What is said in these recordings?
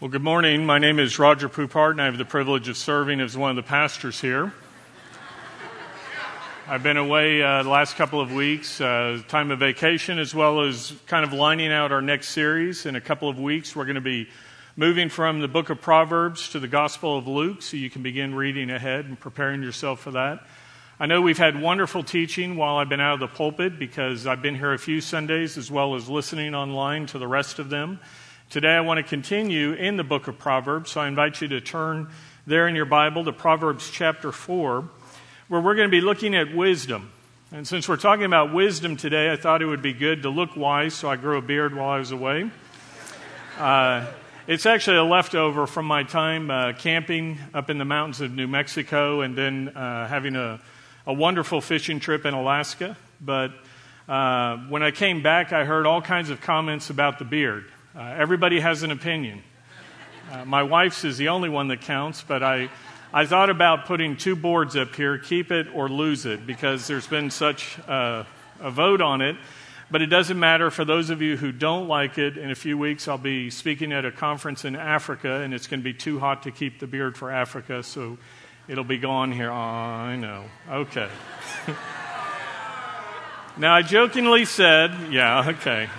Well, good morning. My name is Roger Poupart, and I have the privilege of serving as one of the pastors here. I've been away uh, the last couple of weeks, uh, time of vacation, as well as kind of lining out our next series. In a couple of weeks, we're going to be moving from the book of Proverbs to the Gospel of Luke, so you can begin reading ahead and preparing yourself for that. I know we've had wonderful teaching while I've been out of the pulpit because I've been here a few Sundays as well as listening online to the rest of them. Today I want to continue in the book of Proverbs, so I invite you to turn there in your Bible to Proverbs chapter 4, where we're going to be looking at wisdom. And since we're talking about wisdom today, I thought it would be good to look wise, so I grew a beard while I was away. Uh, it's actually a leftover from my time uh, camping up in the mountains of New Mexico and then uh, having a, a, wonderful fishing trip in Alaska. But uh, when I came back, I heard all kinds of comments about the beard. Uh, everybody has an opinion. Uh, my wife's is the only one that counts, but I, I thought about putting two boards up here keep it or lose it, because there's been such uh, a vote on it. But it doesn't matter. For those of you who don't like it, in a few weeks I'll be speaking at a conference in Africa, and it's going to be too hot to keep the beard for Africa, so it'll be gone here. Oh, I know. Okay. now, I jokingly said, yeah, okay.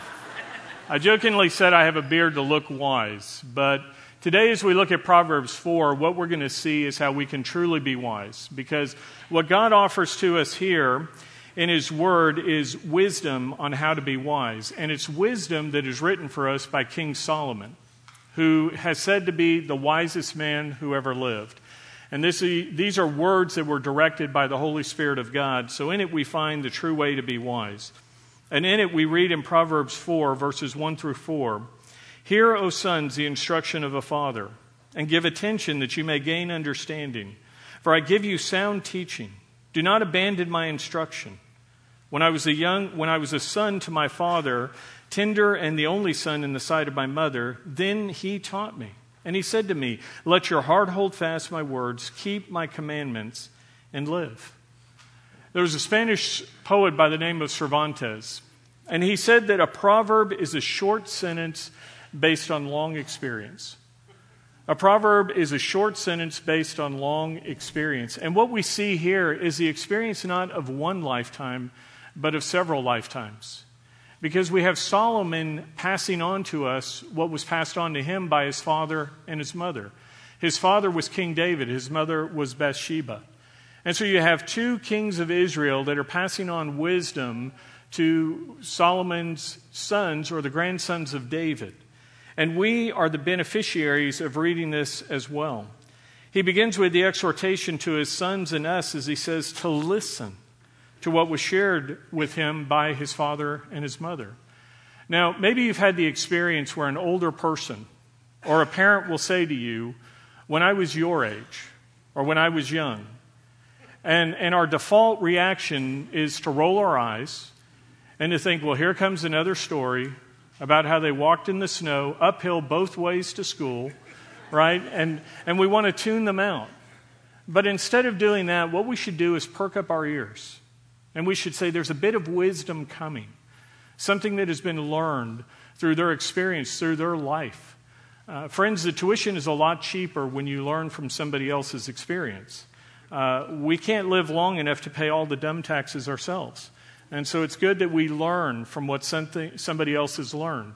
I jokingly said I have a beard to look wise, but today, as we look at Proverbs 4, what we're going to see is how we can truly be wise. Because what God offers to us here in His Word is wisdom on how to be wise. And it's wisdom that is written for us by King Solomon, who has said to be the wisest man who ever lived. And this, these are words that were directed by the Holy Spirit of God. So in it, we find the true way to be wise. And in it, we read in Proverbs 4, verses 1 through 4 Hear, O sons, the instruction of a father, and give attention that you may gain understanding. For I give you sound teaching. Do not abandon my instruction. When I was a young, when I was a son to my father, tender and the only son in the sight of my mother, then he taught me. And he said to me, Let your heart hold fast my words, keep my commandments, and live. There was a Spanish poet by the name of Cervantes, and he said that a proverb is a short sentence based on long experience. A proverb is a short sentence based on long experience. And what we see here is the experience not of one lifetime, but of several lifetimes. Because we have Solomon passing on to us what was passed on to him by his father and his mother. His father was King David, his mother was Bathsheba. And so you have two kings of Israel that are passing on wisdom to Solomon's sons or the grandsons of David. And we are the beneficiaries of reading this as well. He begins with the exhortation to his sons and us as he says to listen to what was shared with him by his father and his mother. Now, maybe you've had the experience where an older person or a parent will say to you, When I was your age, or when I was young, and, and our default reaction is to roll our eyes and to think, well, here comes another story about how they walked in the snow uphill both ways to school, right? And, and we want to tune them out. But instead of doing that, what we should do is perk up our ears. And we should say, there's a bit of wisdom coming, something that has been learned through their experience, through their life. Uh, friends, the tuition is a lot cheaper when you learn from somebody else's experience. Uh, we can't live long enough to pay all the dumb taxes ourselves. And so it's good that we learn from what somebody else has learned.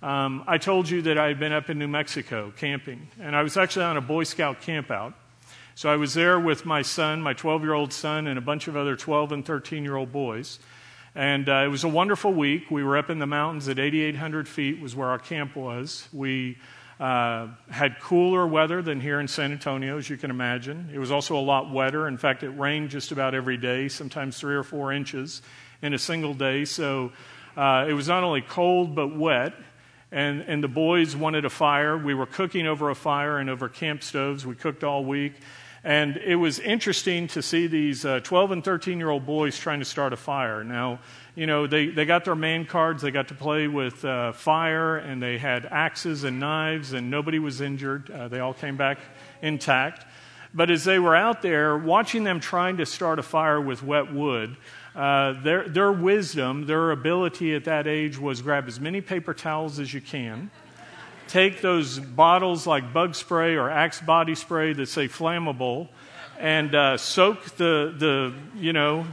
Um, I told you that I had been up in New Mexico camping, and I was actually on a Boy Scout campout. So I was there with my son, my 12 year old son, and a bunch of other 12 and 13 year old boys. And uh, it was a wonderful week. We were up in the mountains at 8,800 feet, was where our camp was. We uh, had cooler weather than here in San Antonio, as you can imagine. It was also a lot wetter. In fact, it rained just about every day, sometimes three or four inches in a single day. So uh, it was not only cold but wet. And, and the boys wanted a fire. We were cooking over a fire and over camp stoves. We cooked all week. And it was interesting to see these uh, 12 and 13 year old boys trying to start a fire. Now, you know, they, they got their man cards, they got to play with uh, fire, and they had axes and knives, and nobody was injured. Uh, they all came back intact. But as they were out there, watching them trying to start a fire with wet wood, uh, their, their wisdom, their ability at that age was grab as many paper towels as you can take those bottles like bug spray or axe body spray that say flammable and uh, soak the, the, you know,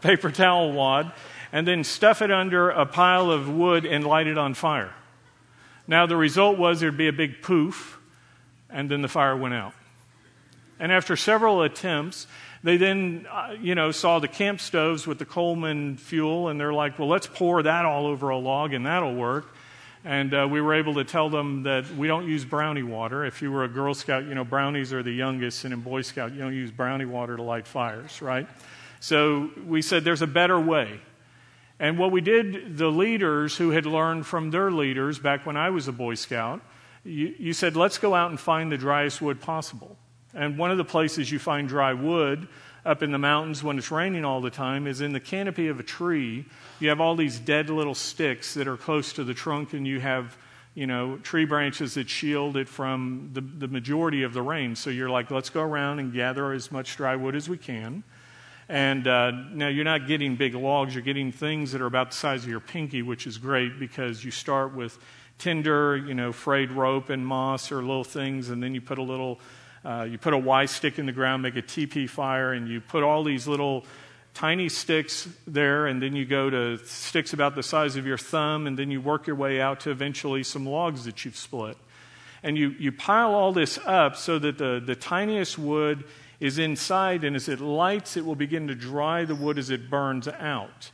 paper towel wad and then stuff it under a pile of wood and light it on fire. Now, the result was there'd be a big poof, and then the fire went out. And after several attempts, they then, uh, you know, saw the camp stoves with the Coleman fuel, and they're like, well, let's pour that all over a log, and that'll work. And uh, we were able to tell them that we don't use brownie water. If you were a Girl Scout, you know, brownies are the youngest, and in Boy Scout, you don't use brownie water to light fires, right? So we said there's a better way. And what we did, the leaders who had learned from their leaders back when I was a Boy Scout, you, you said, let's go out and find the driest wood possible. And one of the places you find dry wood up in the mountains when it's raining all the time is in the canopy of a tree. You have all these dead little sticks that are close to the trunk, and you have, you know, tree branches that shield it from the, the majority of the rain. So you're like, let's go around and gather as much dry wood as we can. And uh, now you're not getting big logs, you're getting things that are about the size of your pinky, which is great because you start with tinder, you know, frayed rope and moss or little things, and then you put a little uh, you put a Y stick in the ground, make a TP fire, and you put all these little tiny sticks there, and then you go to sticks about the size of your thumb, and then you work your way out to eventually some logs that you've split. And you, you pile all this up so that the, the tiniest wood is inside, and as it lights, it will begin to dry the wood as it burns out.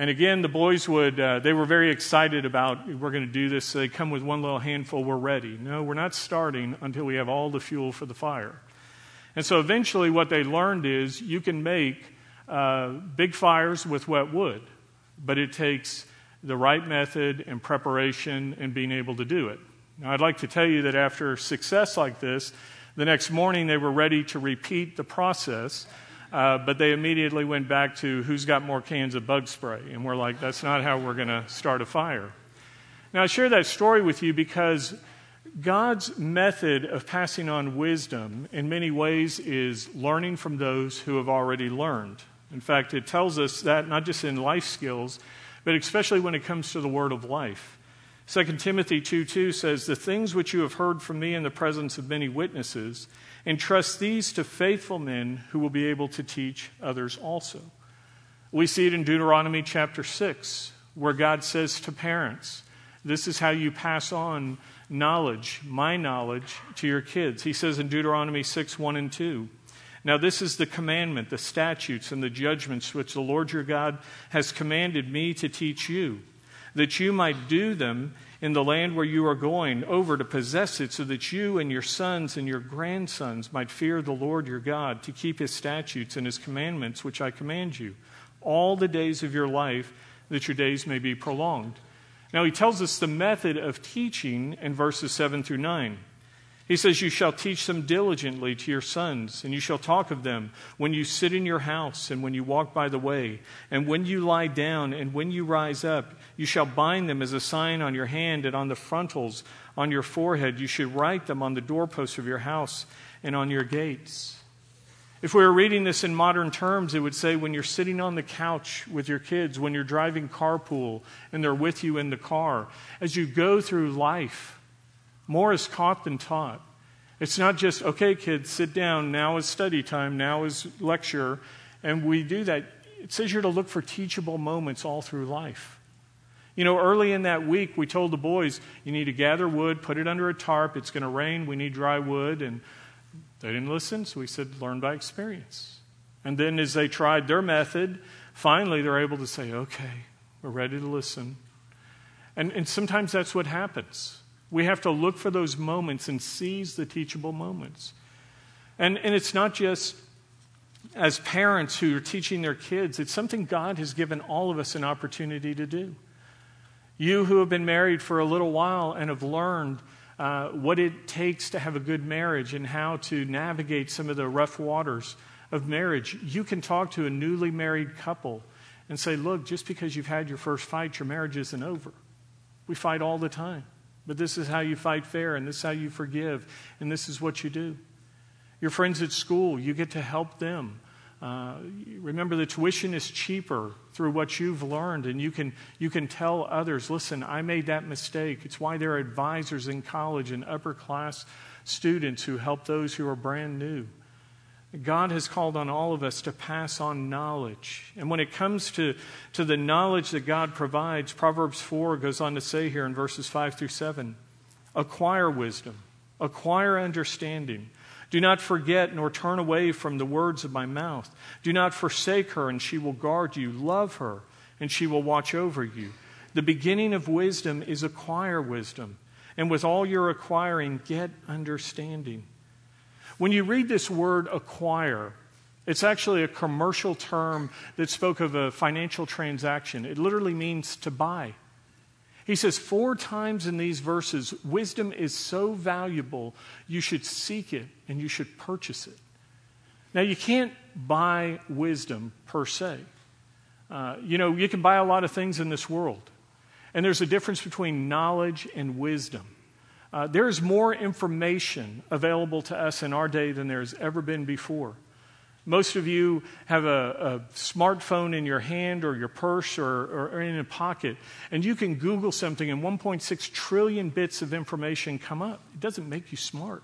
And again, the boys would, uh, they were very excited about, we're going to do this. So they come with one little handful, we're ready. No, we're not starting until we have all the fuel for the fire. And so eventually, what they learned is you can make uh, big fires with wet wood, but it takes the right method and preparation and being able to do it. Now, I'd like to tell you that after success like this, the next morning they were ready to repeat the process. Uh, but they immediately went back to who's got more cans of bug spray. And we're like, that's not how we're going to start a fire. Now, I share that story with you because God's method of passing on wisdom in many ways is learning from those who have already learned. In fact, it tells us that not just in life skills, but especially when it comes to the word of life. 2 Timothy 2 2 says, The things which you have heard from me in the presence of many witnesses, Entrust these to faithful men who will be able to teach others also. We see it in Deuteronomy chapter 6, where God says to parents, This is how you pass on knowledge, my knowledge, to your kids. He says in Deuteronomy 6 1 and 2. Now, this is the commandment, the statutes, and the judgments which the Lord your God has commanded me to teach you, that you might do them in the land where you are going over to possess it, so that you and your sons and your grandsons might fear the Lord your God, to keep his statutes and his commandments, which I command you, all the days of your life, that your days may be prolonged. Now, he tells us the method of teaching in verses 7 through 9. He says, You shall teach them diligently to your sons, and you shall talk of them when you sit in your house, and when you walk by the way, and when you lie down, and when you rise up. You shall bind them as a sign on your hand and on the frontals on your forehead. You should write them on the doorposts of your house and on your gates. If we were reading this in modern terms, it would say when you're sitting on the couch with your kids, when you're driving carpool and they're with you in the car, as you go through life more is caught than taught. It's not just, okay, kids, sit down. Now is study time. Now is lecture. And we do that. It says you're to look for teachable moments all through life. You know, early in that week, we told the boys, you need to gather wood, put it under a tarp. It's going to rain. We need dry wood. And they didn't listen. So we said, learn by experience. And then as they tried their method, finally they're able to say, okay, we're ready to listen. And, and sometimes that's what happens. We have to look for those moments and seize the teachable moments. And, and it's not just as parents who are teaching their kids, it's something God has given all of us an opportunity to do. You who have been married for a little while and have learned uh, what it takes to have a good marriage and how to navigate some of the rough waters of marriage, you can talk to a newly married couple and say, Look, just because you've had your first fight, your marriage isn't over. We fight all the time. But this is how you fight fair, and this is how you forgive, and this is what you do. Your friends at school, you get to help them Uh, remember, the tuition is cheaper through what you've learned, and you can, you can tell others, listen, I made that mistake. It's why there are advisors in college and upper class students who help those who are brand new. God has called on all of us to pass on knowledge. And when it comes to, to the knowledge that God provides, Proverbs 4 goes on to say here in verses 5 through 7 acquire wisdom, acquire understanding. Do not forget nor turn away from the words of my mouth. Do not forsake her, and she will guard you. Love her, and she will watch over you. The beginning of wisdom is acquire wisdom. And with all your acquiring, get understanding. When you read this word acquire, it's actually a commercial term that spoke of a financial transaction. It literally means to buy. He says four times in these verses, wisdom is so valuable, you should seek it and you should purchase it. Now, you can't buy wisdom per se. Uh, you know, you can buy a lot of things in this world, and there's a difference between knowledge and wisdom. Uh, there is more information available to us in our day than there has ever been before. Most of you have a, a smartphone in your hand or your purse or, or, in a pocket, and you can Google something, and 1.6 trillion bits of information come up. It doesn't make you smart.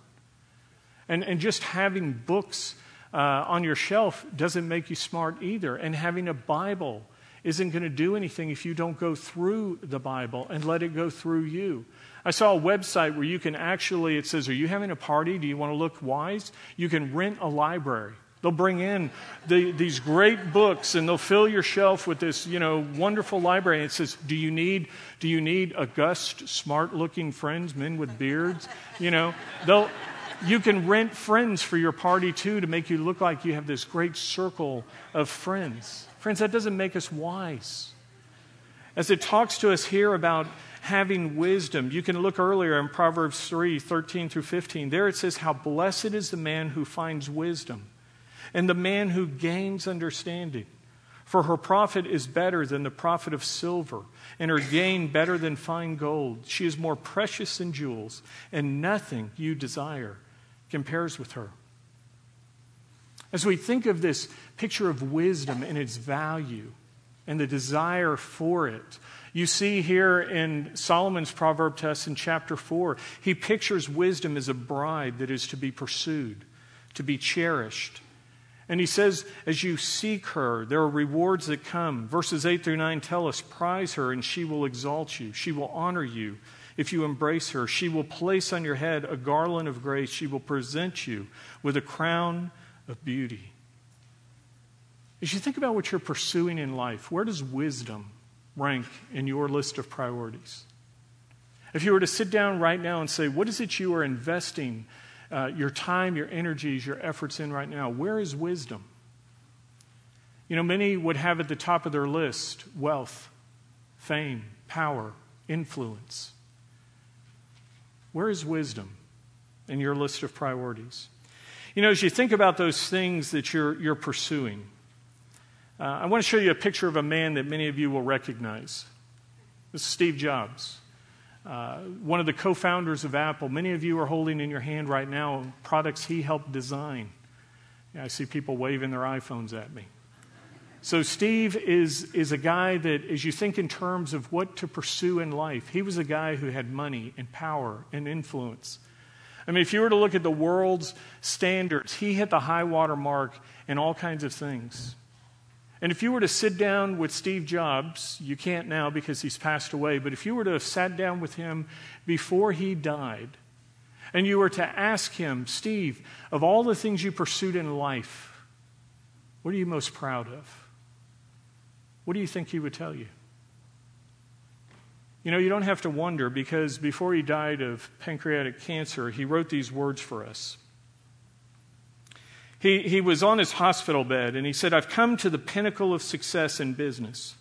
And, and just having books uh, on your shelf doesn't make you smart either. And having a Bible isn't going to do anything if you don't go through the Bible and let it go through you. I saw a website where you can actually, it says, Are you having a party? Do you want to look wise? You can rent a library. They'll bring in the, these great books and they'll fill your shelf with this, you know, wonderful library. And it says, do you need, do you need august, smart-looking friends, men with beards? You know, they'll, you can rent friends for your party too to make you look like you have this great circle of friends. Friends, that doesn't make us wise. As it talks to us here about having wisdom, you can look earlier in Proverbs 3 13 through 15. There it says, How blessed is the man who finds wisdom and the man who gains understanding. For her profit is better than the profit of silver, and her gain better than fine gold. She is more precious than jewels, and nothing you desire compares with her. As we think of this picture of wisdom and its value and the desire for it, you see here in Solomon's proverb test in chapter 4, he pictures wisdom as a bride that is to be pursued, to be cherished, and he says, as you seek her, there are rewards that come. Verses 8 through 9 tell us, prize her, and she will exalt you. She will honor you if you embrace her. She will place on your head a garland of grace. She will present you with a crown of beauty. As you think about what you're pursuing in life, where does wisdom rank in your list of priorities? If you were to sit down right now and say, what is it you are investing uh, your time, your energies, your efforts in right now? Where is wisdom? You know, many would have at the top of their list wealth, fame, power, influence. Where is wisdom in your list of priorities? You know, as you think about those things that you're, you're pursuing, uh, I want to show you a picture of a man that many of you will recognize. This is Steve Jobs. Uh, one of the co founders of Apple, many of you are holding in your hand right now products he helped design. Yeah, I see people waving their iPhones at me. So, Steve is, is a guy that, as you think in terms of what to pursue in life, he was a guy who had money and power and influence. I mean, if you were to look at the world's standards, he hit the high water mark in all kinds of things. And if you were to sit down with Steve Jobs, you can't now because he's passed away, but if you were to have sat down with him before he died, and you were to ask him, Steve, of all the things you pursued in life, what are you most proud of? What do you think he would tell you? You know, you don't have to wonder because before he died of pancreatic cancer, he wrote these words for us. He, he was on his hospital bed and he said, I've come to the pinnacle of success in business.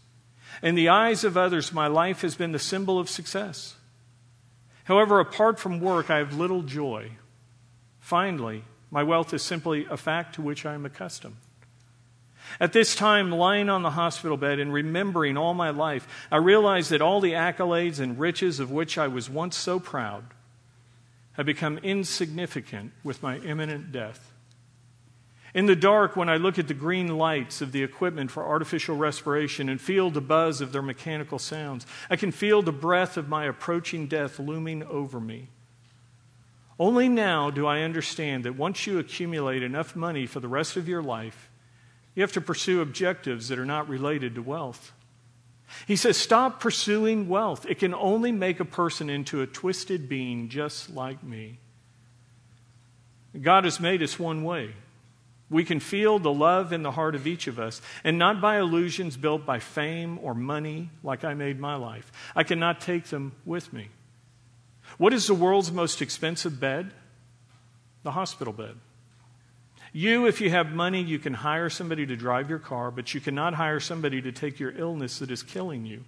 In the eyes of others, my life has been the symbol of success. However, apart from work, I have little joy. Finally, my wealth is simply a fact to which I am accustomed. At this time, lying on the hospital bed and remembering all my life, I realized that all the accolades and riches of which I was once so proud had become insignificant with my imminent death. In the dark, when I look at the green lights of the equipment for artificial respiration and feel the buzz of their mechanical sounds, I can feel the breath of my approaching death looming over me. Only now do I understand that once you accumulate enough money for the rest of your life, you have to pursue objectives that are not related to wealth. He says, Stop pursuing wealth. It can only make a person into a twisted being just like me. God has made us one way. We can feel the love in the heart of each of us, and not by illusions built by fame or money, like I made my life. I cannot take them with me. What is the world's most expensive bed? The hospital bed. You, if you have money, you can hire somebody to drive your car, but you cannot hire somebody to take your illness that is killing you.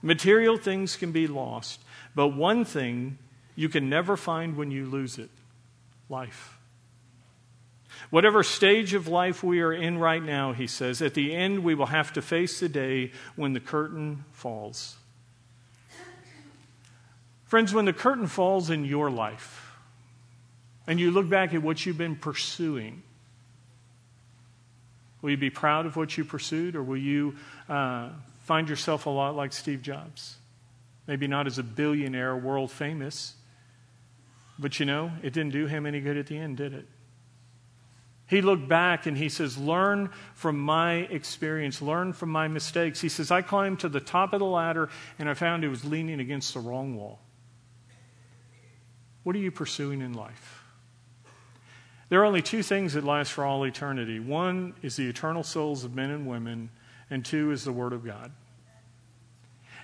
Material things can be lost, but one thing you can never find when you lose it life. Whatever stage of life we are in right now, he says, at the end we will have to face the day when the curtain falls. Friends, when the curtain falls in your life and you look back at what you've been pursuing, Will you be proud of what you pursued, or will you uh, find yourself a lot like Steve Jobs? Maybe not as a billionaire, world famous, but you know, it didn't do him any good at the end, did it? He looked back and he says, Learn from my experience, learn from my mistakes. He says, I climbed to the top of the ladder and I found it was leaning against the wrong wall. What are you pursuing in life? There are only two things that last for all eternity one is the eternal souls of men and women, and two is the Word of God.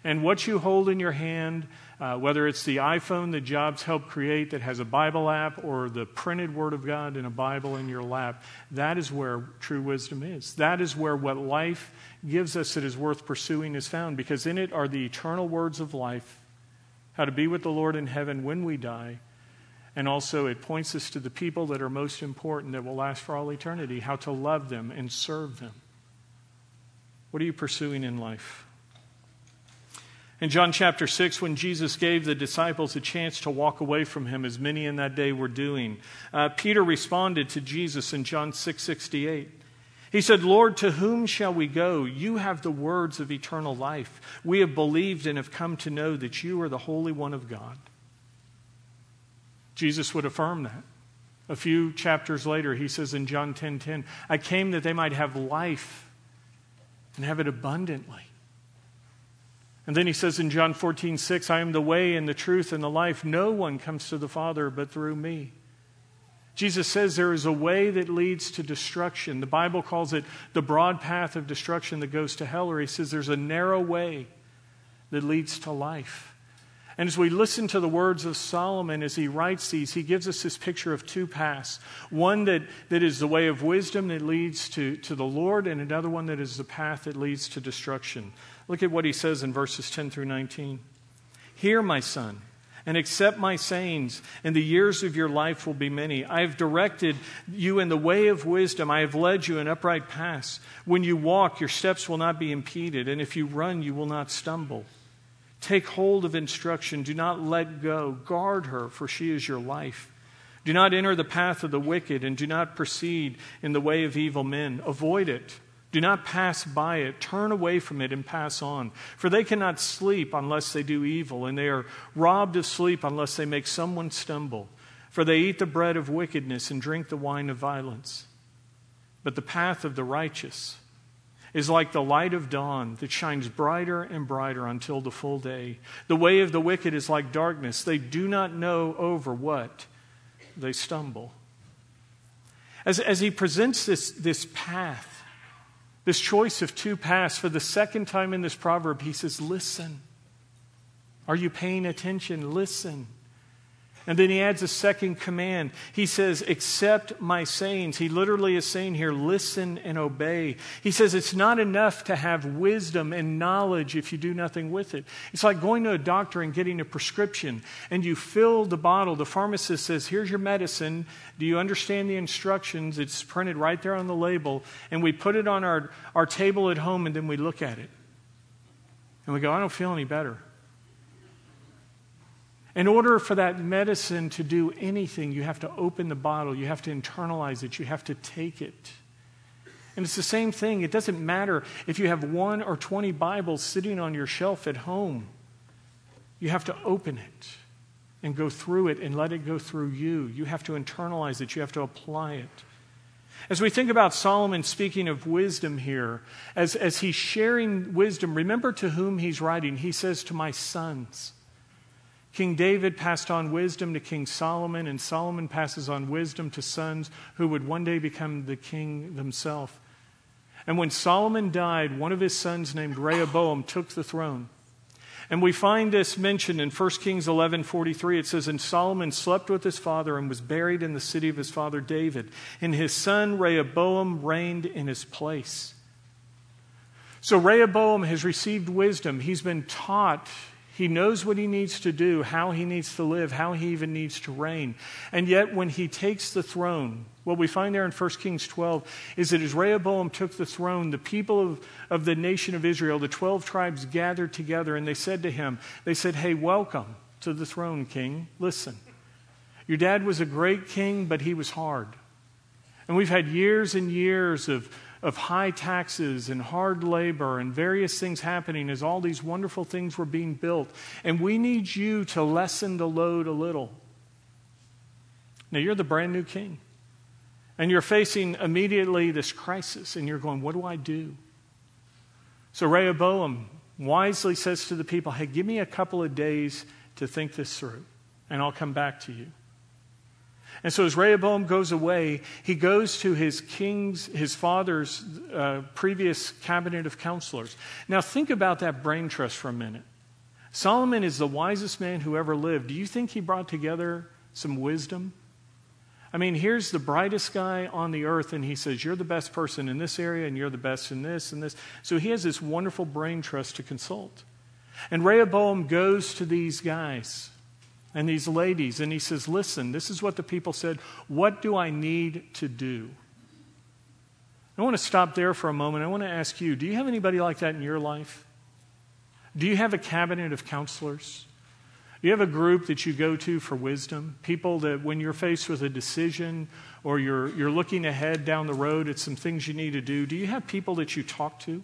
And what you hold in your hand, uh, whether it's the iPhone that Jobs helped create that has a Bible app or the printed Word of God in a Bible in your lap, that is where true wisdom is. That is where what life gives us that is worth pursuing is found, because in it are the eternal words of life, how to be with the Lord in heaven when we die, and also, it points us to the people that are most important that will last for all eternity, how to love them and serve them. What are you pursuing in life? In John chapter 6, when Jesus gave the disciples a chance to walk away from him, as many in that day were doing, uh, Peter responded to Jesus in John 6 68. He said, Lord, to whom shall we go? You have the words of eternal life. We have believed and have come to know that you are the Holy One of God. Jesus would affirm that. A few chapters later, he says in John 10:10, 10, 10, "I came that they might have life and have it abundantly." And then he says in John 14, 6, I am the way and the truth and the life. No one comes to the Father but through me. Jesus says there is a way that leads to destruction. The Bible calls it the broad path of destruction that goes to hell, or he says there's a narrow way that leads to life. And as we listen to the words of Solomon as he writes these, he gives us this picture of two paths one that, that is the way of wisdom that leads to, to the Lord, and another one that is the path that leads to destruction. Look at what he says in verses 10 through 19. Hear, my son, and accept my sayings, and the years of your life will be many. I have directed you in the way of wisdom. I have led you in upright paths. When you walk, your steps will not be impeded, and if you run, you will not stumble. Take hold of instruction. Do not let go. Guard her, for she is your life. Do not enter the path of the wicked, and do not proceed in the way of evil men. Avoid it. Do not pass by it. Turn away from it and pass on. For they cannot sleep unless they do evil, and they are robbed of sleep unless they make someone stumble. For they eat the bread of wickedness and drink the wine of violence. But the path of the righteous is like the light of dawn that shines brighter and brighter until the full day. The way of the wicked is like darkness. They do not know over what they stumble. As, as he presents this, this path, this choice of two paths, for the second time in this proverb, he says, Listen. Are you paying attention? Listen. And then he adds a second command. He says, Accept my sayings. He literally is saying here, Listen and obey. He says, It's not enough to have wisdom and knowledge if you do nothing with it. It's like going to a doctor and getting a prescription, and you fill the bottle. The pharmacist says, Here's your medicine. Do you understand the instructions? It's printed right there on the label. And we put it on our, our table at home, and then we look at it. And we go, I don't feel any better. In order for that medicine to do anything, you have to open the bottle, you have to internalize it, you have to take it. And it's the same thing. It doesn't matter if you have one or 20 Bibles sitting on your shelf at home. You have to open it and go through it and let it go through you. You have to internalize it, you have to apply it. As we think about Solomon speaking of wisdom here, as, as he's sharing wisdom, remember to whom he's writing. He says, To my sons. King David passed on wisdom to King Solomon, and Solomon passes on wisdom to sons who would one day become the king themselves. And when Solomon died, one of his sons named Rehoboam took the throne. And we find this mentioned in 1 Kings 11:43. It says, "And Solomon slept with his father and was buried in the city of his father David, and his son Rehoboam reigned in his place." So Rehoboam has received wisdom. He's been taught he knows what he needs to do, how he needs to live, how he even needs to reign. And yet, when he takes the throne, what we find there in 1 Kings 12 is that as Rehoboam took the throne, the people of, of the nation of Israel, the 12 tribes, gathered together and they said to him, They said, Hey, welcome to the throne, king. Listen, your dad was a great king, but he was hard. And we've had years and years of of high taxes and hard labor and various things happening as all these wonderful things were being built. And we need you to lessen the load a little. Now, you're the brand new king. And you're facing immediately this crisis, and you're going, What do I do? So Rehoboam wisely says to the people, Hey, give me a couple of days to think this through, and I'll come back to you. And so as Rehoboam goes away, he goes to his king's, his father's uh, previous cabinet of counselors. Now think about that brain trust for a minute. Solomon is the wisest man who ever lived. Do you think he brought together some wisdom? I mean, here's the brightest guy on the earth, and he says, You're the best person in this area, and you're the best in this and this. So he has this wonderful brain trust to consult. And Rehoboam goes to these guys and these ladies, and he says, Listen, this is what the people said. What do I need to do? I want to stop there for a moment. I want to ask you do you have anybody like that in your life? Do you have a cabinet of counselors? Do you have a group that you go to for wisdom? People that when you're faced with a decision or you're, you're looking ahead down the road at some things you need to do, do you have people that you talk to?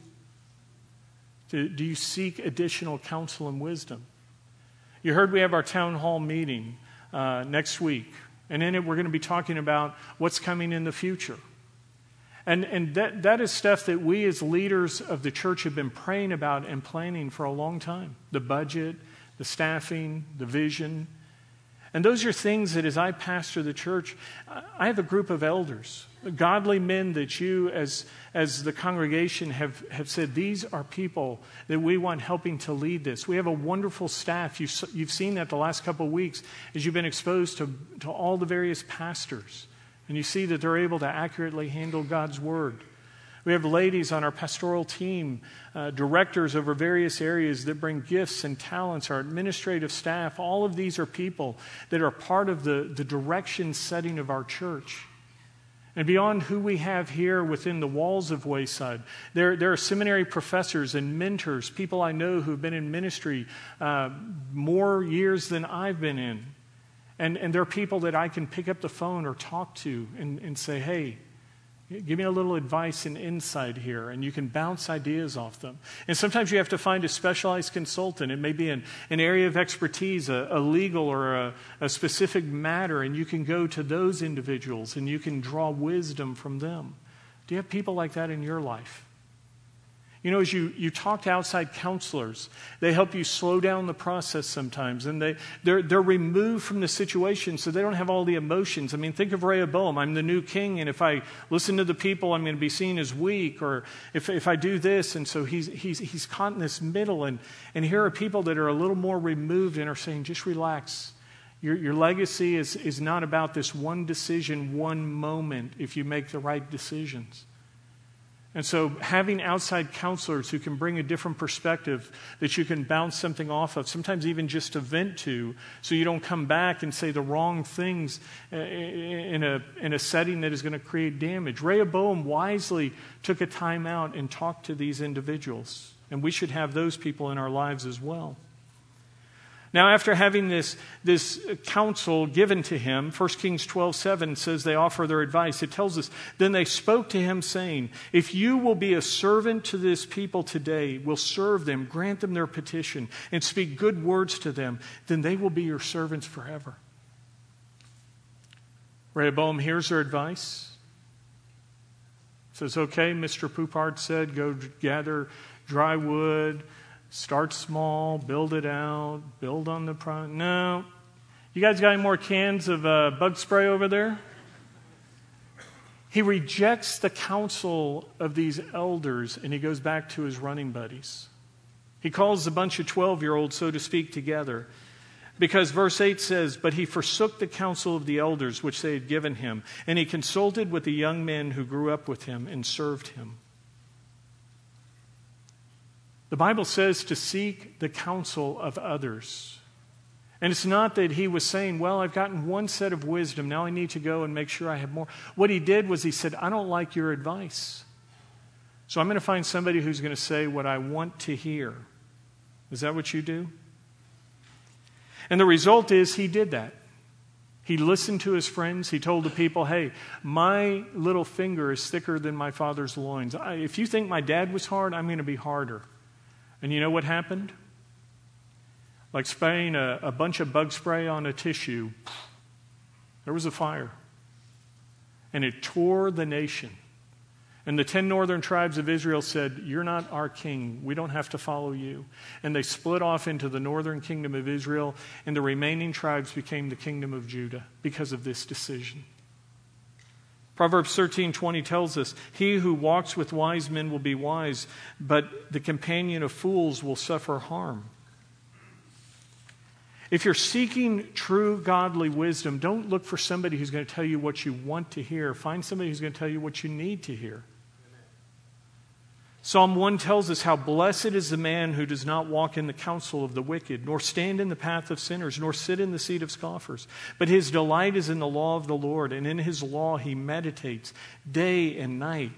Do, do you seek additional counsel and wisdom? You heard we have our town hall meeting uh, next week, and in it we're going to be talking about what's coming in the future. And, and that, that is stuff that we as leaders of the church have been praying about and planning for a long time the budget, the staffing, the vision. And those are things that as I pastor the church, I have a group of elders godly men that you, as, as the congregation, have, have said, these are people that we want helping to lead this. We have a wonderful staff. You've, you've seen that the last couple of weeks as you've been exposed to, to all the various pastors. And you see that they're able to accurately handle God's word. We have ladies on our pastoral team, uh, directors over various areas that bring gifts and talents, our administrative staff. All of these are people that are part of the, the direction setting of our church. And beyond who we have here within the walls of Wayside, there, there are seminary professors and mentors, people I know who've been in ministry uh, more years than I've been in. And, and there are people that I can pick up the phone or talk to and, and say, hey, Give me a little advice and insight here, and you can bounce ideas off them. And sometimes you have to find a specialized consultant. It may be an, an area of expertise, a, a legal or a, a specific matter, and you can go to those individuals and you can draw wisdom from them. Do you have people like that in your life? You know, as you, you talk to outside counselors, they help you slow down the process sometimes, and they, they're, they're removed from the situation so they don't have all the emotions. I mean, think of Rehoboam. I'm the new king, and if I listen to the people, I'm going to be seen as weak, or if, if I do this. And so he's, he's, he's caught in this middle, and, and here are people that are a little more removed and are saying, just relax. Your, your legacy is, is not about this one decision, one moment, if you make the right decisions. And so, having outside counselors who can bring a different perspective that you can bounce something off of, sometimes even just to vent to, so you don't come back and say the wrong things uh, in a, in a setting that is going to create damage. Rehoboam wisely took a time out and talked to these individuals, and we should have those people in our lives as well. Now, after having this, this counsel given to him, 1 Kings 12 7 says they offer their advice. It tells us, Then they spoke to him, saying, If you will be a servant to this people today, will serve them, grant them their petition, and speak good words to them, then they will be your servants forever. Rehoboam hears their advice. Says, Okay, Mr. Poupart said, go gather dry wood Start small, build it out, build on the pro. No. You guys got any more cans of uh, bug spray over there? He rejects the counsel of these elders and he goes back to his running buddies. He calls a bunch of 12 year olds, so to speak, together. Because verse 8 says, But he forsook the counsel of the elders which they had given him, and he consulted with the young men who grew up with him and served him. The Bible says to seek the counsel of others. And it's not that he was saying, Well, I've gotten one set of wisdom. Now I need to go and make sure I have more. What he did was he said, I don't like your advice. So I'm going to find somebody who's going to say what I want to hear. Is that what you do? And the result is he did that. He listened to his friends. He told the people, hey, my little finger is thicker than my father's loins. If you think my dad was hard, I'm going to be harder. And you know what happened? Like spraying a, a bunch of bug spray on a tissue, there was a fire. And it tore the nation. And the ten northern tribes of Israel said, You're not our king. We don't have to follow you. And they split off into the northern kingdom of Israel, and the remaining tribes became the kingdom of Judah because of this decision. Proverbs 13:20 tells us, "He who walks with wise men will be wise, but the companion of fools will suffer harm." If you're seeking true godly wisdom, don't look for somebody who's going to tell you what you want to hear. Find somebody who's going to tell you what you need to hear. Psalm 1 tells us how blessed is the man who does not walk in the counsel of the wicked, nor stand in the path of sinners, nor sit in the seat of scoffers. But his delight is in the law of the Lord, and in his law he meditates day and night.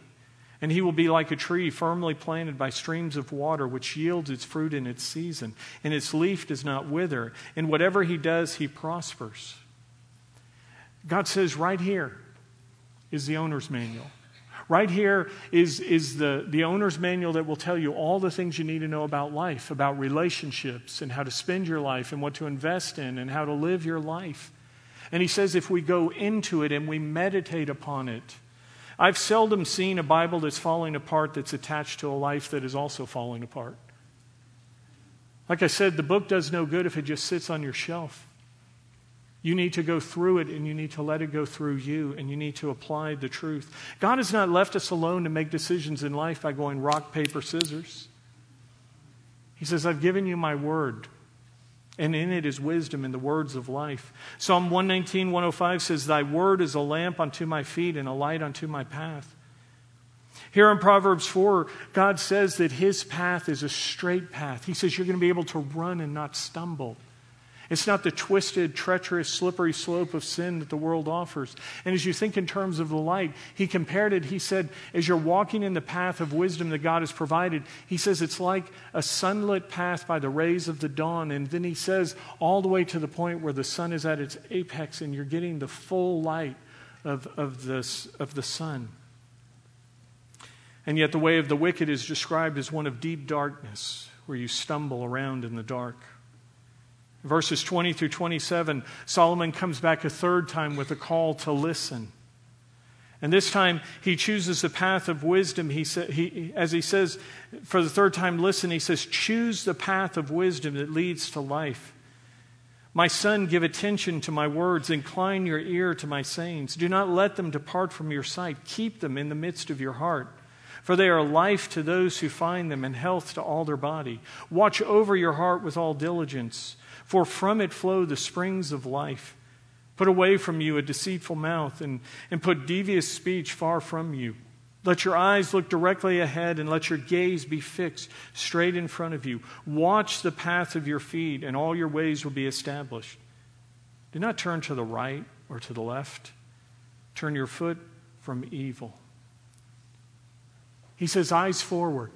And he will be like a tree firmly planted by streams of water, which yields its fruit in its season, and its leaf does not wither. And whatever he does, he prospers. God says right here is the owner's manual. Right here is, is the, the owner's manual that will tell you all the things you need to know about life, about relationships, and how to spend your life, and what to invest in, and how to live your life. And he says if we go into it and we meditate upon it, I've seldom seen a Bible that's falling apart that's attached to a life that is also falling apart. Like I said, the book does no good if it just sits on your shelf. You need to go through it and you need to let it go through you and you need to apply the truth. God has not left us alone to make decisions in life by going rock, paper, scissors. He says, I've given you my word, and in it is wisdom and the words of life. Psalm 119, 105 says, Thy word is a lamp unto my feet and a light unto my path. Here in Proverbs 4, God says that his path is a straight path. He says you're going to be able to run and not stumble. It's not the twisted, treacherous, slippery slope of sin that the world offers. And as you think in terms of the light, he compared it. He said, as you're walking in the path of wisdom that God has provided, he says it's like a sunlit path by the rays of the dawn. And then he says, all the way to the point where the sun is at its apex and you're getting the full light of, of, this, of the sun. And yet, the way of the wicked is described as one of deep darkness, where you stumble around in the dark. Verses 20 through 27, Solomon comes back a third time with a call to listen. And this time he chooses the path of wisdom. He, sa- he, as he says for the third time, listen, he says, choose the path of wisdom that leads to life. My son, give attention to my words, incline your ear to my sayings. Do not let them depart from your sight. Keep them in the midst of your heart. For they are life to those who find them and health to all their body. Watch over your heart with all diligence for from it flow the springs of life. Put away from you a deceitful mouth and, and put devious speech far from you. Let your eyes look directly ahead and let your gaze be fixed straight in front of you. Watch the path of your feet, and all your ways will be established. Do not turn to the right or to the left. Turn your foot from evil. He says, eyes forward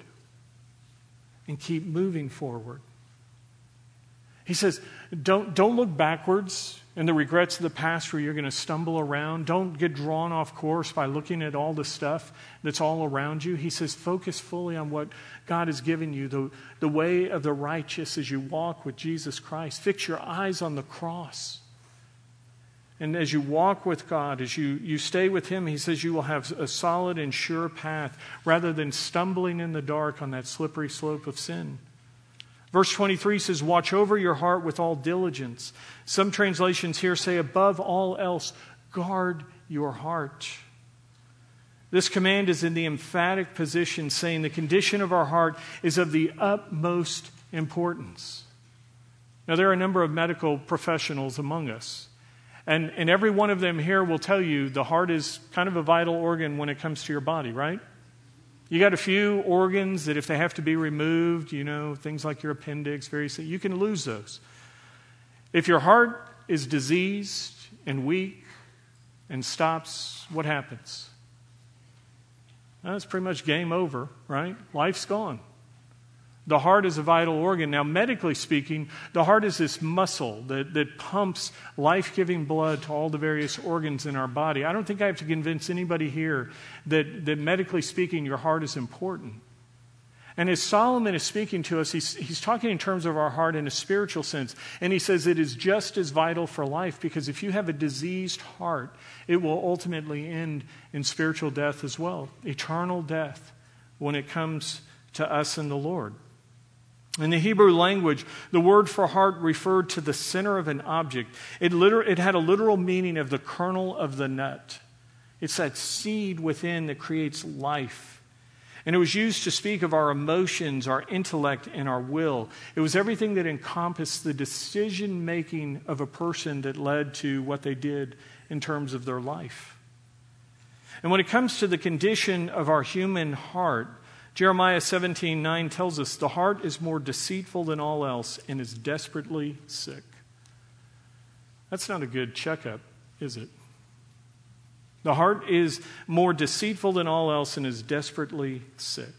and keep moving forward. He says, don't, don't look backwards and the regrets of the past where you're going to stumble around. Don't get drawn off course by looking at all the stuff that's all around you. He says, focus fully on what God has given you, the, the way of the righteous as you walk with Jesus Christ. Fix your eyes on the cross. And as you walk with God, as you, you stay with Him, He says you will have a solid and sure path rather than stumbling in the dark on that slippery slope of sin. Verse 23 says, Watch over your heart with all diligence. Some translations here say, Above all else, guard your heart. This command is in the emphatic position saying the condition of our heart is of the utmost importance. Now, there are a number of medical professionals among us. And, and every one of them here will tell you the heart is kind of a vital organ when it comes to your body, right? You got a few organs that if they have to be removed, you know, things like your appendix, various things, you can lose those. If your heart is diseased and weak and stops, what happens? That's pretty much game over, right? Life's gone. The heart is a vital organ. Now, medically speaking, the heart is this muscle that, that pumps life giving blood to all the various organs in our body. I don't think I have to convince anybody here that, that medically speaking, your heart is important. And as Solomon is speaking to us, he's, he's talking in terms of our heart in a spiritual sense. And he says it is just as vital for life because if you have a diseased heart, it will ultimately end in spiritual death as well, eternal death when it comes to us and the Lord. In the Hebrew language, the word for heart referred to the center of an object. It, liter- it had a literal meaning of the kernel of the nut. It's that seed within that creates life. And it was used to speak of our emotions, our intellect, and our will. It was everything that encompassed the decision making of a person that led to what they did in terms of their life. And when it comes to the condition of our human heart, Jeremiah 17 9 tells us the heart is more deceitful than all else and is desperately sick. That's not a good checkup, is it? The heart is more deceitful than all else and is desperately sick.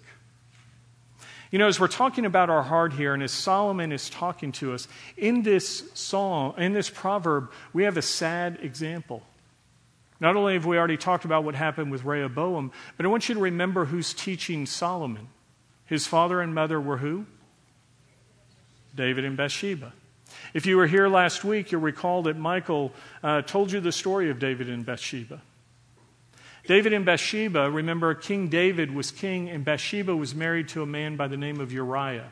You know, as we're talking about our heart here, and as Solomon is talking to us, in this song, in this proverb, we have a sad example. Not only have we already talked about what happened with Rehoboam, but I want you to remember who's teaching Solomon. His father and mother were who? David and Bathsheba. If you were here last week, you'll recall that Michael uh, told you the story of David and Bathsheba. David and Bathsheba, remember, King David was king, and Bathsheba was married to a man by the name of Uriah.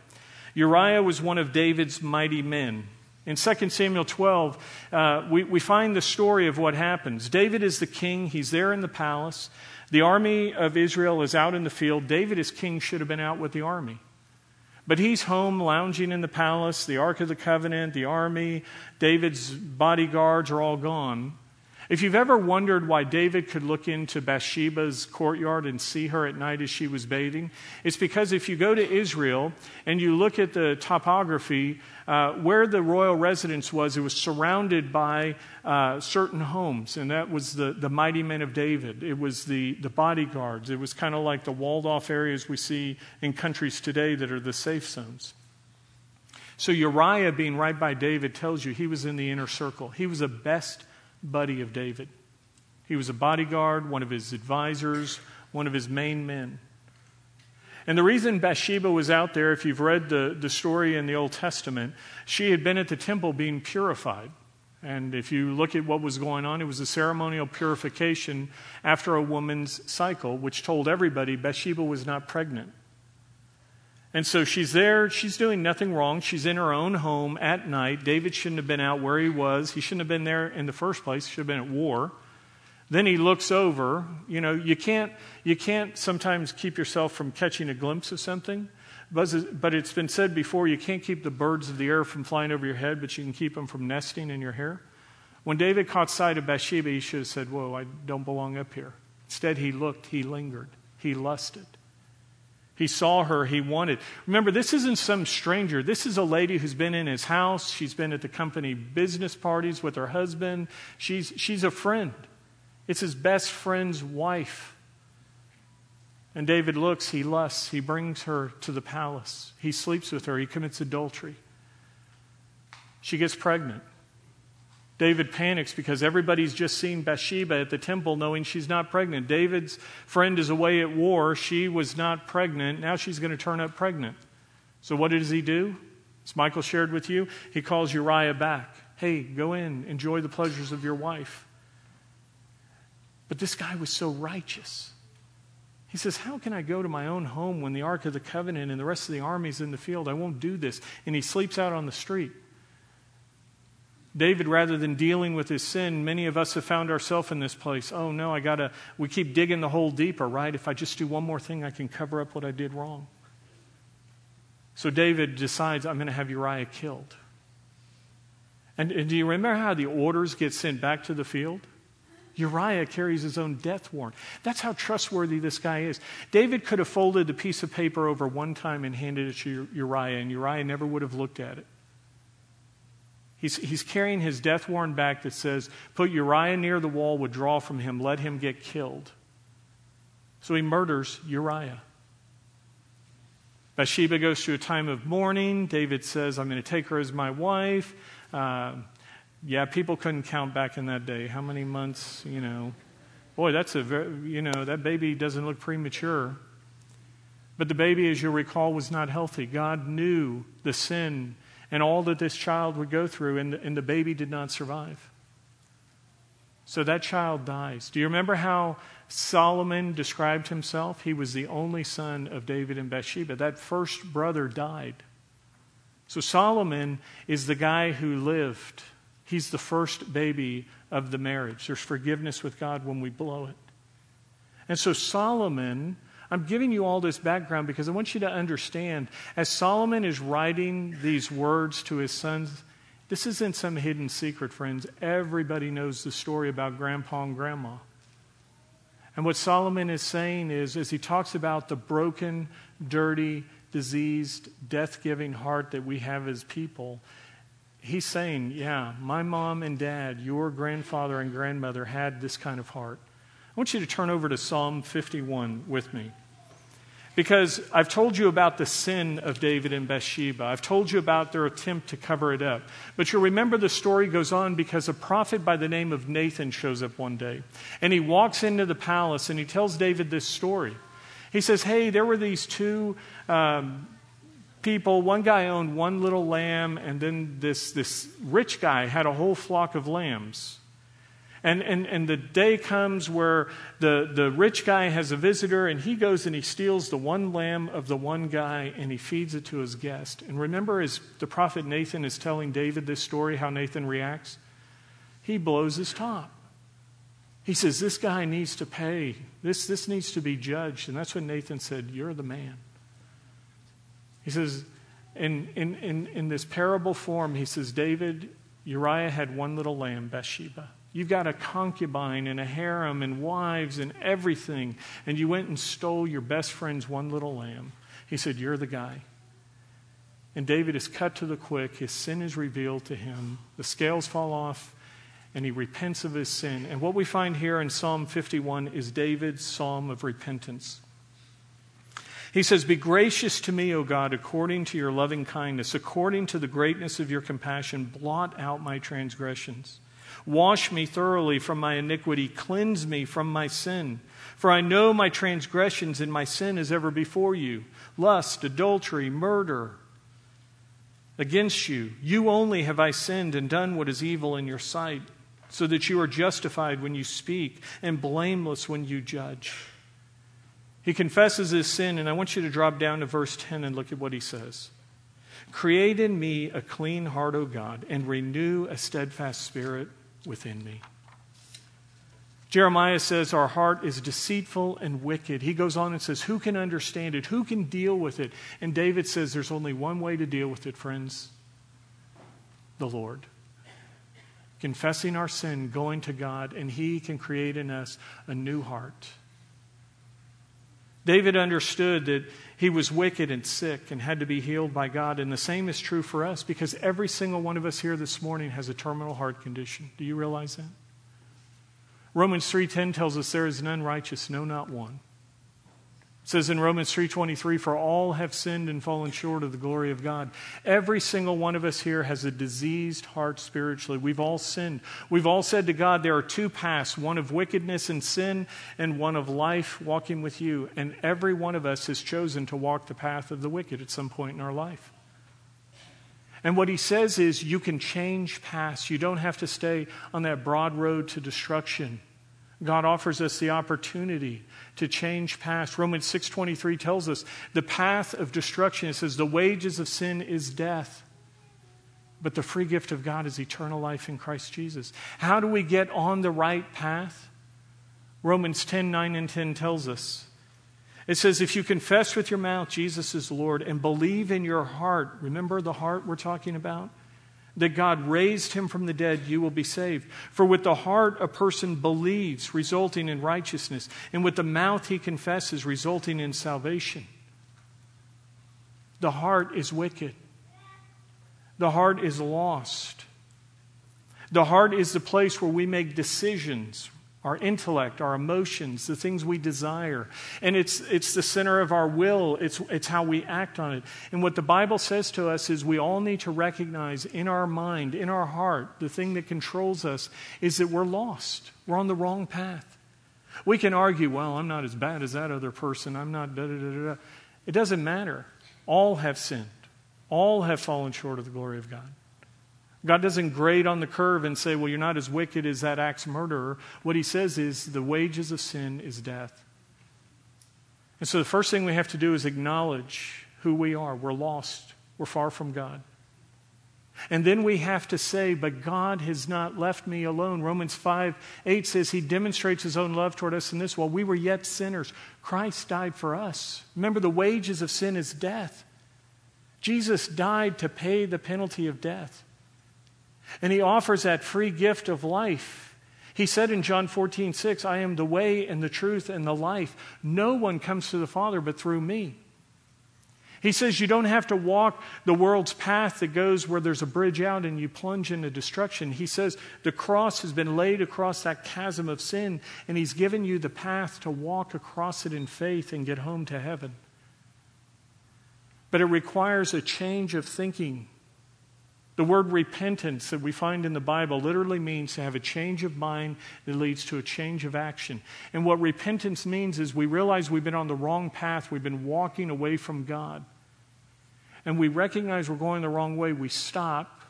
Uriah was one of David's mighty men. In 2 Samuel 12, uh, we, we find the story of what happens. David is the king, he's there in the palace. The army of Israel is out in the field. David, as king, should have been out with the army. But he's home lounging in the palace, the Ark of the Covenant, the army, David's bodyguards are all gone. If you've ever wondered why David could look into Bathsheba's courtyard and see her at night as she was bathing, it's because if you go to Israel and you look at the topography, uh, where the royal residence was, it was surrounded by uh, certain homes, and that was the, the mighty men of David. It was the, the bodyguards. It was kind of like the walled off areas we see in countries today that are the safe zones. So Uriah, being right by David, tells you he was in the inner circle. He was the best buddy of David. He was a bodyguard, one of his advisors, one of his main men. And the reason Bathsheba was out there, if you've read the, the story in the Old Testament, she had been at the temple being purified. And if you look at what was going on, it was a ceremonial purification after a woman's cycle, which told everybody Bathsheba was not pregnant. And so she's there. She's doing nothing wrong. She's in her own home at night. David shouldn't have been out where he was. He shouldn't have been there in the first place. He should have been at war. Then he looks over. You know, you can't, you can't sometimes keep yourself from catching a glimpse of something. But it's been said before you can't keep the birds of the air from flying over your head, but you can keep them from nesting in your hair. When David caught sight of Bathsheba, he should have said, Whoa, I don't belong up here. Instead, he looked, he lingered, he lusted. He saw her, he wanted. Remember, this isn't some stranger. This is a lady who's been in his house. She's been at the company business parties with her husband. She's, she's a friend. It's his best friend's wife. And David looks, he lusts, he brings her to the palace. He sleeps with her, he commits adultery. She gets pregnant. David panics because everybody's just seen Bathsheba at the temple knowing she's not pregnant. David's friend is away at war. She was not pregnant. Now she's going to turn up pregnant. So what does he do? As Michael shared with you, he calls Uriah back. Hey, go in, enjoy the pleasures of your wife. But this guy was so righteous. He says, How can I go to my own home when the Ark of the Covenant and the rest of the army's in the field? I won't do this. And he sleeps out on the street. David, rather than dealing with his sin, many of us have found ourselves in this place. Oh no, I gotta, we keep digging the hole deeper, right? If I just do one more thing, I can cover up what I did wrong. So David decides, I'm going to have Uriah killed. And, and do you remember how the orders get sent back to the field? Uriah carries his own death warrant. That's how trustworthy this guy is. David could have folded the piece of paper over one time and handed it to Uriah, and Uriah never would have looked at it. He's, he's carrying his death warrant back that says, Put Uriah near the wall, withdraw from him, let him get killed. So he murders Uriah. Bathsheba goes through a time of mourning. David says, I'm going to take her as my wife. Uh, yeah, people couldn't count back in that day. How many months, you know? Boy, that's a very, you know, that baby doesn't look premature. But the baby, as you'll recall, was not healthy. God knew the sin and all that this child would go through, and, and the baby did not survive. So that child dies. Do you remember how Solomon described himself? He was the only son of David and Bathsheba. That first brother died. So Solomon is the guy who lived. He's the first baby of the marriage. There's forgiveness with God when we blow it. And so Solomon I'm giving you all this background because I want you to understand as Solomon is writing these words to his sons, this isn't some hidden secret, friends. Everybody knows the story about grandpa and grandma. And what Solomon is saying is, as he talks about the broken, dirty, diseased, death giving heart that we have as people, he's saying, Yeah, my mom and dad, your grandfather and grandmother had this kind of heart. I want you to turn over to Psalm 51 with me. Because I've told you about the sin of David and Bathsheba. I've told you about their attempt to cover it up. But you'll remember the story goes on because a prophet by the name of Nathan shows up one day. And he walks into the palace and he tells David this story. He says, Hey, there were these two um, people. One guy owned one little lamb, and then this, this rich guy had a whole flock of lambs. And, and, and the day comes where the, the rich guy has a visitor and he goes and he steals the one lamb of the one guy and he feeds it to his guest. And remember, as the prophet Nathan is telling David this story, how Nathan reacts? He blows his top. He says, This guy needs to pay. This, this needs to be judged. And that's when Nathan said, You're the man. He says, in, in, in, in this parable form, he says, David, Uriah had one little lamb, Bathsheba. You've got a concubine and a harem and wives and everything, and you went and stole your best friend's one little lamb. He said, You're the guy. And David is cut to the quick. His sin is revealed to him. The scales fall off, and he repents of his sin. And what we find here in Psalm 51 is David's psalm of repentance. He says, Be gracious to me, O God, according to your loving kindness, according to the greatness of your compassion, blot out my transgressions. Wash me thoroughly from my iniquity, cleanse me from my sin. For I know my transgressions and my sin is ever before you lust, adultery, murder. Against you, you only have I sinned and done what is evil in your sight, so that you are justified when you speak and blameless when you judge. He confesses his sin, and I want you to drop down to verse 10 and look at what he says. Create in me a clean heart, O God, and renew a steadfast spirit within me. Jeremiah says our heart is deceitful and wicked. He goes on and says, Who can understand it? Who can deal with it? And David says there's only one way to deal with it, friends the Lord. Confessing our sin, going to God, and He can create in us a new heart. David understood that he was wicked and sick and had to be healed by God. And the same is true for us because every single one of us here this morning has a terminal heart condition. Do you realize that? Romans 3:10 tells us there is none righteous, no not one. It says in Romans 3:23 for all have sinned and fallen short of the glory of God. Every single one of us here has a diseased heart spiritually. We've all sinned. We've all said to God there are two paths, one of wickedness and sin and one of life walking with you. And every one of us has chosen to walk the path of the wicked at some point in our life. And what he says is you can change paths. You don't have to stay on that broad road to destruction. God offers us the opportunity to change paths. Romans 6:23 tells us the path of destruction. It says the wages of sin is death. But the free gift of God is eternal life in Christ Jesus. How do we get on the right path? Romans 10 9 and 10 tells us. It says, If you confess with your mouth Jesus is Lord and believe in your heart, remember the heart we're talking about? That God raised him from the dead, you will be saved. For with the heart a person believes, resulting in righteousness, and with the mouth he confesses, resulting in salvation. The heart is wicked, the heart is lost. The heart is the place where we make decisions, our intellect, our emotions, the things we desire. And it's, it's the center of our will, it's, it's how we act on it. And what the Bible says to us is we all need to recognize in our mind, in our heart, the thing that controls us is that we're lost. We're on the wrong path. We can argue, well, I'm not as bad as that other person, I'm not da da da da. It doesn't matter. All have sinned, all have fallen short of the glory of God. God doesn't grade on the curve and say, well, you're not as wicked as that axe murderer. What he says is, the wages of sin is death. And so the first thing we have to do is acknowledge who we are. We're lost, we're far from God. And then we have to say, but God has not left me alone. Romans 5 8 says he demonstrates his own love toward us in this while we were yet sinners, Christ died for us. Remember, the wages of sin is death. Jesus died to pay the penalty of death. And he offers that free gift of life. He said in John 14, 6, I am the way and the truth and the life. No one comes to the Father but through me. He says you don't have to walk the world's path that goes where there's a bridge out and you plunge into destruction. He says the cross has been laid across that chasm of sin, and He's given you the path to walk across it in faith and get home to heaven. But it requires a change of thinking the word repentance that we find in the Bible literally means to have a change of mind that leads to a change of action. And what repentance means is we realize we've been on the wrong path, we've been walking away from God. And we recognize we're going the wrong way, we stop,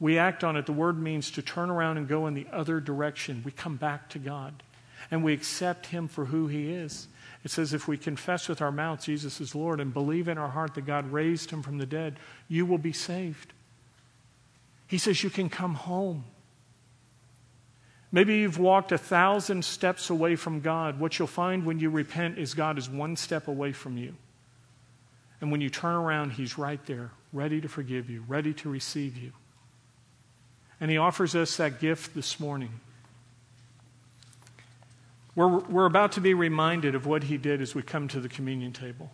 we act on it. The word means to turn around and go in the other direction. We come back to God and we accept Him for who He is. It says, if we confess with our mouth Jesus is Lord and believe in our heart that God raised Him from the dead, you will be saved. He says, You can come home. Maybe you've walked a thousand steps away from God. What you'll find when you repent is God is one step away from you. And when you turn around, He's right there, ready to forgive you, ready to receive you. And He offers us that gift this morning. We're, we're about to be reminded of what He did as we come to the communion table.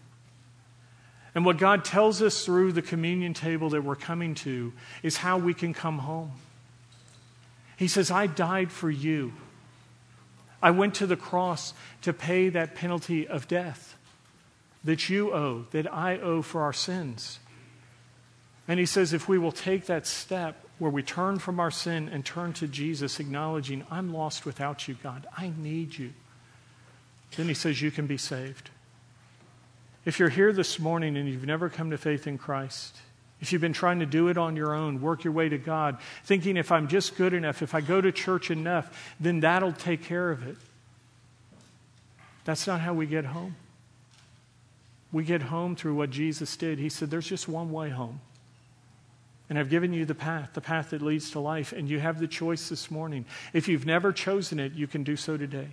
And what God tells us through the communion table that we're coming to is how we can come home. He says, I died for you. I went to the cross to pay that penalty of death that you owe, that I owe for our sins. And he says, if we will take that step where we turn from our sin and turn to Jesus, acknowledging, I'm lost without you, God, I need you, then he says, you can be saved. If you're here this morning and you've never come to faith in Christ, if you've been trying to do it on your own, work your way to God, thinking if I'm just good enough, if I go to church enough, then that'll take care of it. That's not how we get home. We get home through what Jesus did. He said, There's just one way home. And I've given you the path, the path that leads to life, and you have the choice this morning. If you've never chosen it, you can do so today.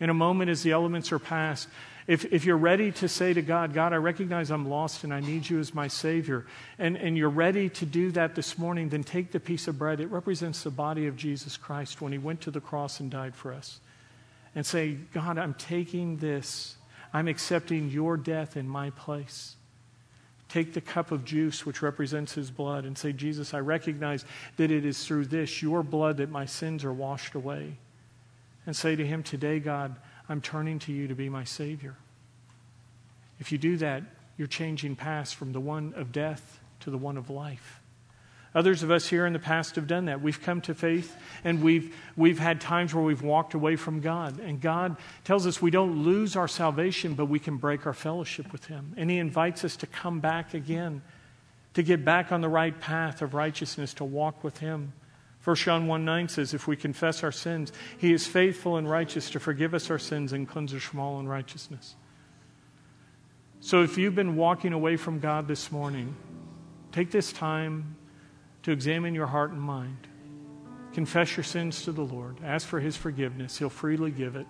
In a moment, as the elements are passed, if, if you're ready to say to God, God, I recognize I'm lost and I need you as my Savior, and, and you're ready to do that this morning, then take the piece of bread. It represents the body of Jesus Christ when he went to the cross and died for us. And say, God, I'm taking this. I'm accepting your death in my place. Take the cup of juice, which represents his blood, and say, Jesus, I recognize that it is through this, your blood, that my sins are washed away. And say to him, Today, God, I'm turning to you to be my Savior. If you do that, you're changing paths from the one of death to the one of life. Others of us here in the past have done that. We've come to faith and we've, we've had times where we've walked away from God. And God tells us we don't lose our salvation, but we can break our fellowship with Him. And He invites us to come back again, to get back on the right path of righteousness, to walk with Him. 1 John 1 9 says, If we confess our sins, He is faithful and righteous to forgive us our sins and cleanse us from all unrighteousness. So if you've been walking away from God this morning, take this time to examine your heart and mind. Confess your sins to the Lord. Ask for His forgiveness. He'll freely give it.